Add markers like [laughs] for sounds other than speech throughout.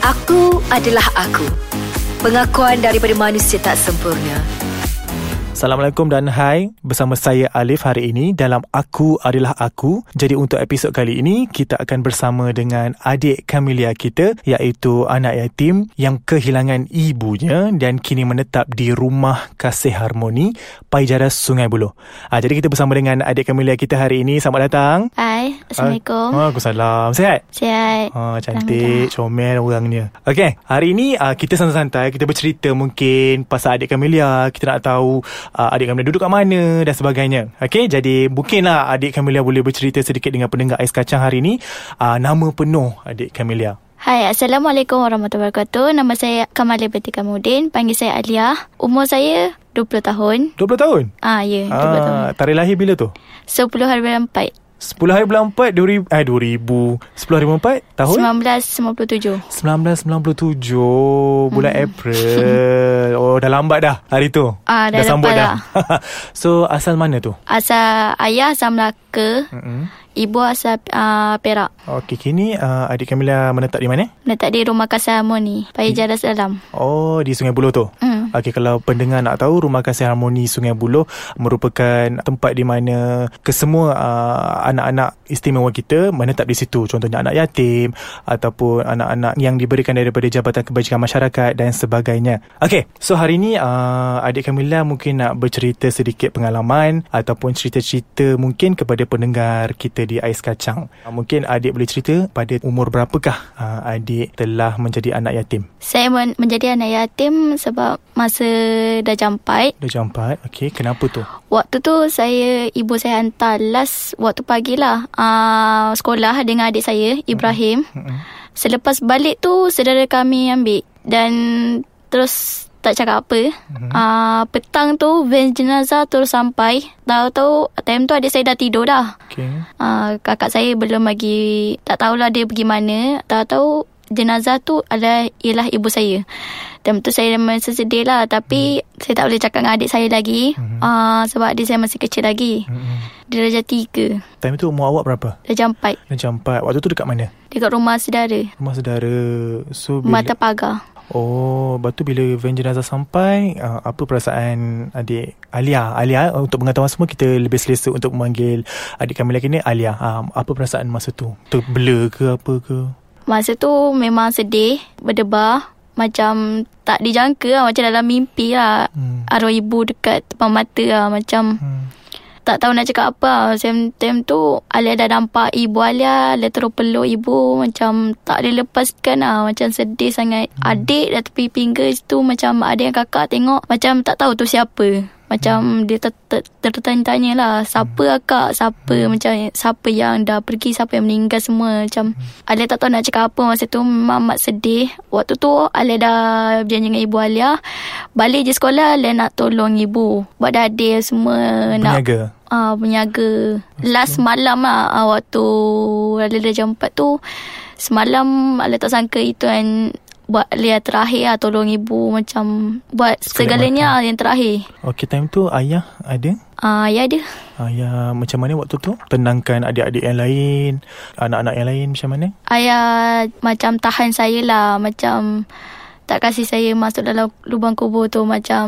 Aku adalah aku. Pengakuan daripada manusia tak sempurna. Assalamualaikum dan hai. Bersama saya Alif hari ini. Dalam Aku Adalah Aku. Jadi untuk episod kali ini Kita akan bersama dengan Adik Camelia kita Iaitu anak yatim Yang kehilangan ibunya Dan kini menetap di Rumah Kasih Harmoni Paijara Sungai Buloh. Ha, Jadi kita bersama dengan Adik Camelia kita hari ini. Selamat datang. Hai Assalamualaikum. ha, Waalaikumsalam. Sihat? Sihat. Ha, cantik, comel orangnya. Okay, hari ini uh, kita santai-santai, kita bercerita mungkin pasal adik Camelia. Kita nak tahu uh, adik Camelia duduk kat mana dan sebagainya. Okay, jadi mungkinlah adik Camelia boleh bercerita sedikit dengan pendengar Ais Kacang hari ini. Uh, nama penuh adik Camelia. Hai Assalamualaikum warahmatullahi wabarakatuh Nama saya Kamalia Binti Kamudin Panggil saya Alia Umur saya 20 tahun 20 tahun? Ah ya, 20 tahun Ah, tarikh lahir bila tu? 10 hari bulan 4 10 hari bulan 4 2000 eh 2000 10 hari bulan 4 tahun 1997 1997 bulan Hmm. April. Oh dah lambat dah hari tu. Ah, dah sambut lambat dah. [laughs] so asal mana tu? Asal ayah asal Melaka Mm-mm. Ibu asal uh, Perak Okey, kini uh, adik Kamila menetap di mana? Letak di Rumah Kasih Harmoni Paya Jaras Dalam Oh, di Sungai Buloh tu. hmm. Okey, kalau pendengar nak tahu Rumah Kasih Harmoni Sungai Buloh merupakan tempat di mana kesemua uh, anak-anak istimewa kita menetap di situ. Contohnya anak yatim ataupun anak-anak yang diberikan daripada Jabatan Kebajikan Masyarakat dan sebagainya. Okey, so hari ni uh, adik Kamila mungkin nak bercerita sedikit pengalaman ataupun cerita-cerita mungkin kepada pendengar kita di Ais Kacang. Uh, mungkin adik boleh cerita pada umur berapakah uh, adik telah menjadi anak yatim? Saya men- menjadi anak yatim Sebab masa dah jampai Dah jam 4. Okey, kenapa tu? Waktu tu saya ibu saya hantar last waktu pagi lah uh, sekolah dengan adik saya Ibrahim. Mm-mm. Selepas balik tu saudara kami ambil dan terus tak cakap apa. Mhm. Uh, petang tu van jenazah terus sampai. Tahu-tahu time tu adik saya dah tidur dah. Okey. Uh, kakak saya belum lagi tak tahulah dia pergi mana. Tahu-tahu jenazah tu adalah ialah ibu saya. Time tu saya masa sedih lah Tapi hmm. saya tak boleh cakap dengan adik saya lagi Mhm. uh, Sebab adik saya masih kecil lagi Mm-mm. Dia darjah tiga Time tu umur awak berapa? Darjah empat jam 4. Waktu tu dekat mana? Dekat rumah saudara Rumah saudara. So bila Mata pagar Oh, lepas tu bila van jenazah sampai, uh, apa perasaan adik Alia? Alia, uh, untuk pengetahuan semua, kita lebih selesa untuk memanggil adik kami lagi ni Alia. Uh, apa perasaan masa tu? Terblur ke apa ke? Masa tu memang sedih Berdebar Macam tak dijangka lah Macam dalam mimpi lah Hmm. Arwah ibu dekat depan mata lah Macam Hmm. Tak tahu nak cakap apa lah. Time, tu Alia dah nampak ibu Alia Alia terus peluk ibu Macam tak boleh lepaskan lah Macam sedih sangat hmm. Adik dah tepi pinggir situ Macam adik dan kakak tengok Macam tak tahu tu siapa macam hmm. dia ter- ter- tertanya-tanya lah Siapa hmm. akak Siapa hmm. Macam Siapa yang dah pergi Siapa yang meninggal semua Macam hmm. Alia tak tahu nak cakap apa Masa tu memang amat sedih Waktu tu Alia dah Berjanji dengan ibu Alia Balik je sekolah Alia nak tolong ibu Buat dadir semua Nak Berniaga? Ah, uh, berniaga. Last malam lah uh, waktu dah jam 4 tu. Semalam Alia tak sangka itu kan buat Alia terakhir lah tolong ibu macam buat Sekali segalanya lah yang terakhir. Okey, time tu ayah ada? Ah, uh, ya ada. Ayah macam mana waktu tu? Tenangkan adik-adik yang lain, anak-anak yang lain macam mana? Ayah macam tahan saya lah macam tak kasih saya masuk dalam lubang kubur tu macam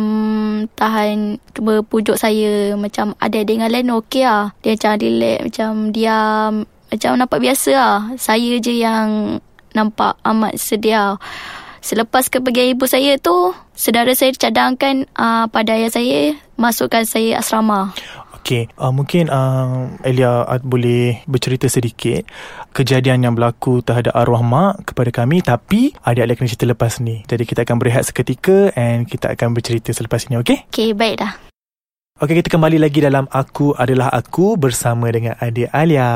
tahan berpujuk saya macam adik-adik dengan lain okey lah dia macam relax macam diam macam nampak biasa lah saya je yang nampak amat sedih lah. Selepas kepergian ibu saya tu, saudara saya cadangkan uh, pada ayah saya masukkan saya asrama. Okey, uh, mungkin uh, Elia uh, boleh bercerita sedikit kejadian yang berlaku terhadap arwah mak kepada kami tapi adik-adik kena cerita lepas ni. Jadi kita akan berehat seketika and kita akan bercerita selepas ini, okey? Okey, baik dah. Okey, kita kembali lagi dalam Aku Adalah Aku bersama dengan adik Alia.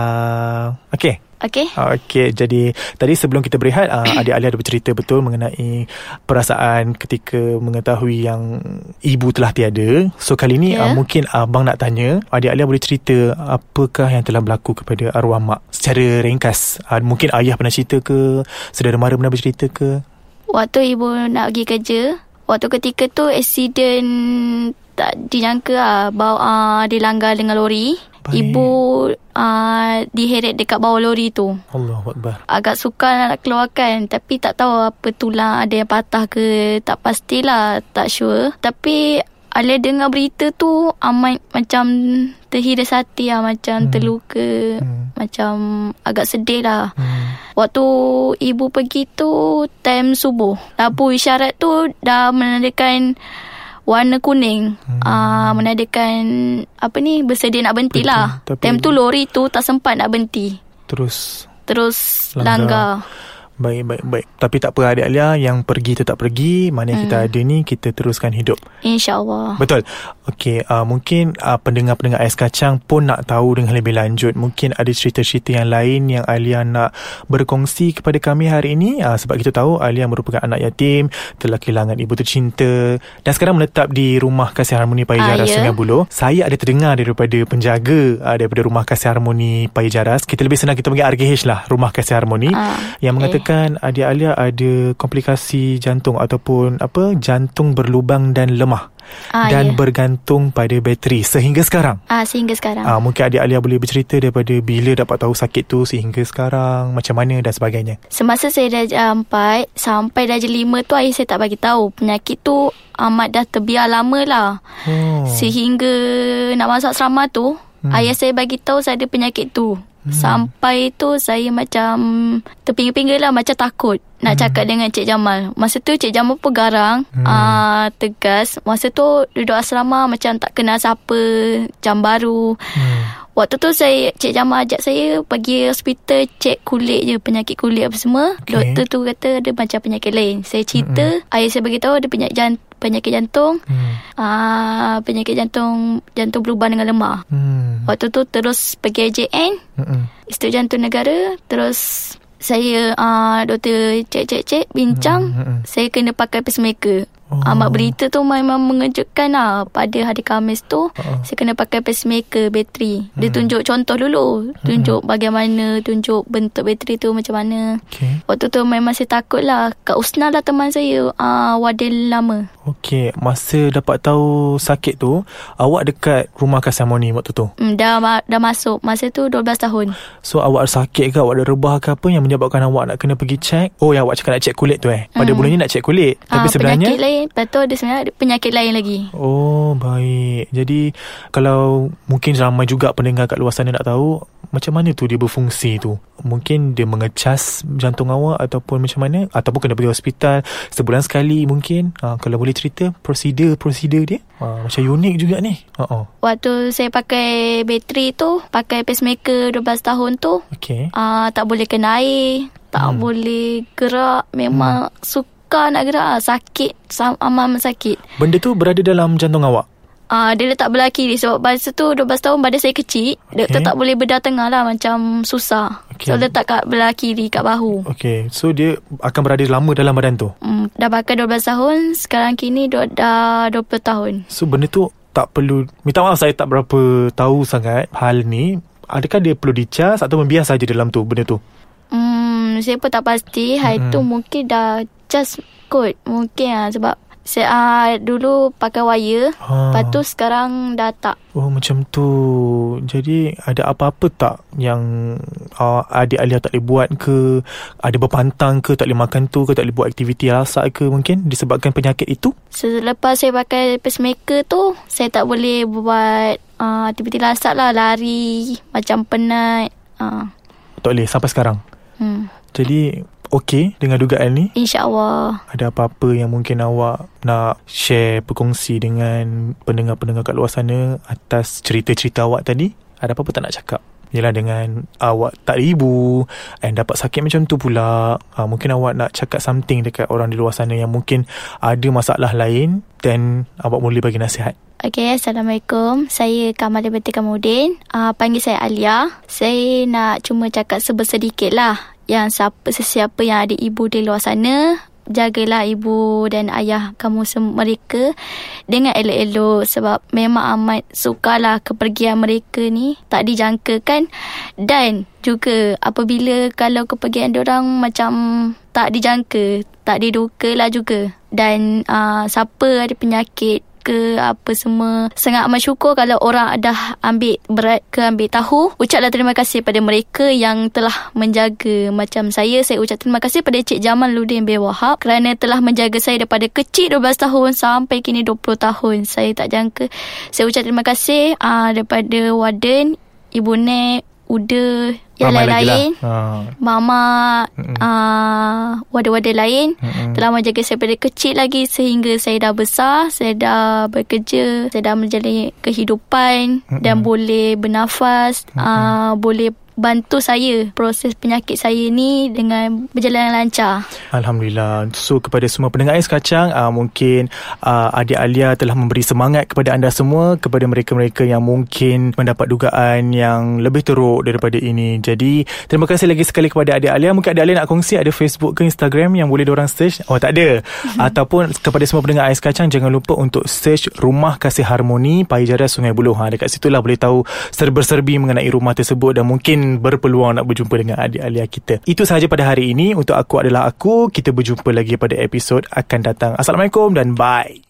Okey. Okey? Okey, jadi tadi sebelum kita berehat, uh, adik Alia ada bercerita betul mengenai perasaan ketika mengetahui yang ibu telah tiada. So kali ni Ya. uh, mungkin abang nak tanya, adik Alia boleh cerita apakah yang telah berlaku kepada arwah mak secara ringkas. Uh, mungkin ayah pernah cerita ke, saudara mara pernah bercerita ke? Waktu ibu nak pergi kerja, waktu ketika tu accident tak dijangka lah bahawa uh, dia langgar dengan lori. Baik. Ibu uh, diheret dekat bawah lori tu. Allah Akbar. Agak sukar nak keluarkan Tapi tak tahu apa tulang ada yang patah ke Tak pastilah Tak sure Tapi Alia dengar berita tu Amat macam Terhiris hati lah Macam hmm. terluka Hmm. Macam Agak sedih lah Hmm. Waktu ibu pergi tu Time subuh Lampu isyarat tu Dah menandakan Warna kuning hmm. uh, Menandakan Apa ni Bersedia nak berhenti Berhenti. lah Tapi- Time tu lori tu Tak sempat nak berhenti Terus Terus Langgar. langgar, Baik, baik, baik. Tapi tak apa adik Alia, yang pergi tetap pergi. Mana yang kita ada ni, kita teruskan hidup. InsyaAllah Betul. Okey, uh, mungkin uh, pendengar-pendengar Ais Kacang pun nak tahu dengan lebih lanjut. Mungkin ada cerita-cerita yang lain yang Alia nak berkongsi kepada kami hari ini. Uh, sebab kita tahu Alia merupakan anak yatim, telah kehilangan ibu tercinta dan sekarang menetap di Rumah Kasih Harmoni Paya Ah, Jaras ya. Sungai Buloh. Saya ada terdengar daripada penjaga uh, daripada Rumah Kasih Harmoni Paya Jaras. Kita lebih senang kita panggil RKH lah, Rumah Kasih Harmoni. Ah, yang okey. Mengatakan adik Alia ada komplikasi jantung ataupun apa jantung berlubang dan lemah Ah, dan ya. bergantung pada bateri sehingga sekarang. Ah sehingga sekarang. Ah mungkin adik Alia boleh bercerita daripada bila dapat tahu sakit tu sehingga sekarang macam mana dan sebagainya. Semasa saya darjah 4 sampai darjah 5 tu ayah saya tak bagi tahu penyakit tu amat dah terbiar lama lah. Oh. Sehingga nak masuk asrama tu Hmm. ayah saya bagi tahu saya ada penyakit tu. Sampai tu saya macam terpinggir-pinggir lah macam takut nak cakap dengan Cik Jamal. Masa tu Cik Jamal pun garang, Hmm. ah tegas. Masa tu duduk asrama macam tak kenal siapa, jam baru. Hmm. Waktu tu saya Cik Jamal ajak saya pergi hospital cek kulit je penyakit kulit apa semua. Okey. Doktor tu kata ada macam penyakit lain. Saya cerita, mm-hmm. ayah saya bagi tahu ada penyakit jantung penyakit jantung Hmm. ah penyakit jantung jantung berubah dengan lemah. Hmm. Waktu tu terus pergi AJN, Mm-mm. Institut Jantung Negara, terus saya ah doktor cek-cek-cek bincang, Hmm, hmm, hmm. saya kena pakai pacemaker. Oh. Amat berita tu memang mengejutkan lah Pada hari Khamis tu Uh-uh. Saya kena pakai pacemaker bateri Dia tunjuk contoh dulu Tunjuk bagaimana Tunjuk bentuk bateri tu macam mana Okey. Waktu tu memang saya takut lah Kak Usna lah teman saya uh, Wadil lama Okey, masa dapat tahu sakit tu, awak dekat rumah Kasamoni waktu tu. hmm, dah, ma- dah masuk. Masa tu 12 tahun. So awak sakit ke? Awak ada rebah ke apa Yang menyebabkan awak nak kena pergi check? Oh yang awak cakap nak check kulit tu eh? Pada Hmm. mulanya nak check kulit Tapi Ah, sebenarnya Penyakit lain. Lepas tu ada sebenarnya ada penyakit lain lagi. Oh baik. Jadi Kalau Mungkin ramai juga pendengar kat luar sana nak tahu Macam mana tu dia berfungsi tu? Mungkin dia mengecas jantung awak Ataupun macam mana? Ataupun kena pergi hospital Sebulan sekali mungkin? Ha, Kalau boleh cerita Prosedur-prosedur dia? Ha, Macam unik juga ni. Ha, oh. Waktu saya pakai bateri tu Pakai pacemaker 12 tahun tu Okay uh, Tak boleh kena air Tak Hmm. boleh gerak. Memang sukar nak gerak. Sakit Amat sakit. Benda tu berada dalam jantung awak uh, Dia letak belah kiri Sebab masa tu 12 tahun badan saya kecil. Doktor tak boleh bedah tengah lah Macam susah. Okey. So letak kat belah kiri Kat bahu. Okay So dia akan berada lama dalam badan tu? Hmm, dah pakai 12 tahun Sekarang kini dah, dah 20 tahun. So benda tu tak perlu Minta maaf saya tak berapa tahu sangat Hal ni. Adakah dia perlu dicas Atau membias saja dalam tu Benda tu? Hmm, saya pun tak pasti. Hari Mm-mm. tu mungkin dah just kot. Mungkin lah sebab saya uh, dulu pakai wire. ha. Lepas tu sekarang dah tak. Oh macam tu Jadi ada apa-apa tak Yang uh, Adik Alia tak boleh buat ke Ada berpantang ke Tak boleh makan tu ke Tak boleh buat aktiviti lasak ke Mungkin disebabkan penyakit itu Selepas saya pakai pacemaker tu, saya tak boleh buat uh, aktiviti lasak lah. Lari, macam penat. Uh, Tak boleh sampai sekarang hmm. Jadi Okey dengan dugaan ni InsyaAllah. Ada apa-apa yang mungkin awak nak share, berkongsi dengan pendengar-pendengar kat luar sana atas cerita-cerita awak tadi? Ada apa-apa tak nak cakap? Yelah dengan awak tak ibu and dapat sakit macam tu pula. Uh, mungkin awak nak cakap something dekat orang di luar sana yang mungkin ada masalah lain dan awak boleh bagi nasihat. Okay, Assalamualaikum. Saya Kamal binti Kamudin. Uh, panggil saya Alia. Saya nak cuma cakap sebersedikit lah. Yang siapa sesiapa yang ada ibu di luar sana, jagalah ibu dan ayah kamu sem- mereka dengan elok-elok sebab memang amat sukarlah kepergian mereka ni. Tak dijangkakan. Dan juga apabila kalau kepergian orang macam tak dijangka tak diduga lah juga. Dan uh, siapa ada penyakit ke apa semua. Sangat amat syukur kalau orang dah ambil berat ke ambil tahu. Ucaplah terima kasih pada mereka yang telah menjaga macam saya. Saya ucap terima kasih pada Cik Jamal Ludin bin Wahab kerana telah menjaga saya daripada kecil 12 tahun sampai kini 20 tahun. Saya tak jangka. Saya ucap terima kasih uh, daripada Warden, Ibu Nek, Uda, yang lagi lain-lain. lah. Ha. Mama uh, wadah-wadah lain Mm-mm. telah menjaga saya pada kecil lagi sehingga saya dah besar, saya dah bekerja, saya dah menjalani kehidupan Mm-mm. dan boleh bernafas, uh, boleh bantu saya proses penyakit saya ni dengan berjalan lancar. Alhamdulillah. So kepada semua pendengar Ais Kacang, uh, mungkin uh, adik Alia telah memberi semangat kepada anda semua, kepada mereka-mereka yang mungkin mendapat dugaan yang lebih teruk daripada ini. Jadi, terima kasih lagi sekali kepada adik Alia. Mungkin adik Alia nak kongsi ada Facebook ke Instagram yang boleh diorang search? Oh, tak ada. [laughs] Ataupun kepada semua pendengar Ais Kacang, jangan lupa untuk search Rumah Kasih Harmoni Pahijara Sungai Buloh. Ha, dekat situlah boleh tahu serba-serbi mengenai rumah tersebut dan mungkin berpeluang nak berjumpa dengan adik Alia kita. Itu sahaja pada hari ini. Untuk aku adalah aku. Kita berjumpa lagi pada episod akan datang. Assalamualaikum dan bye.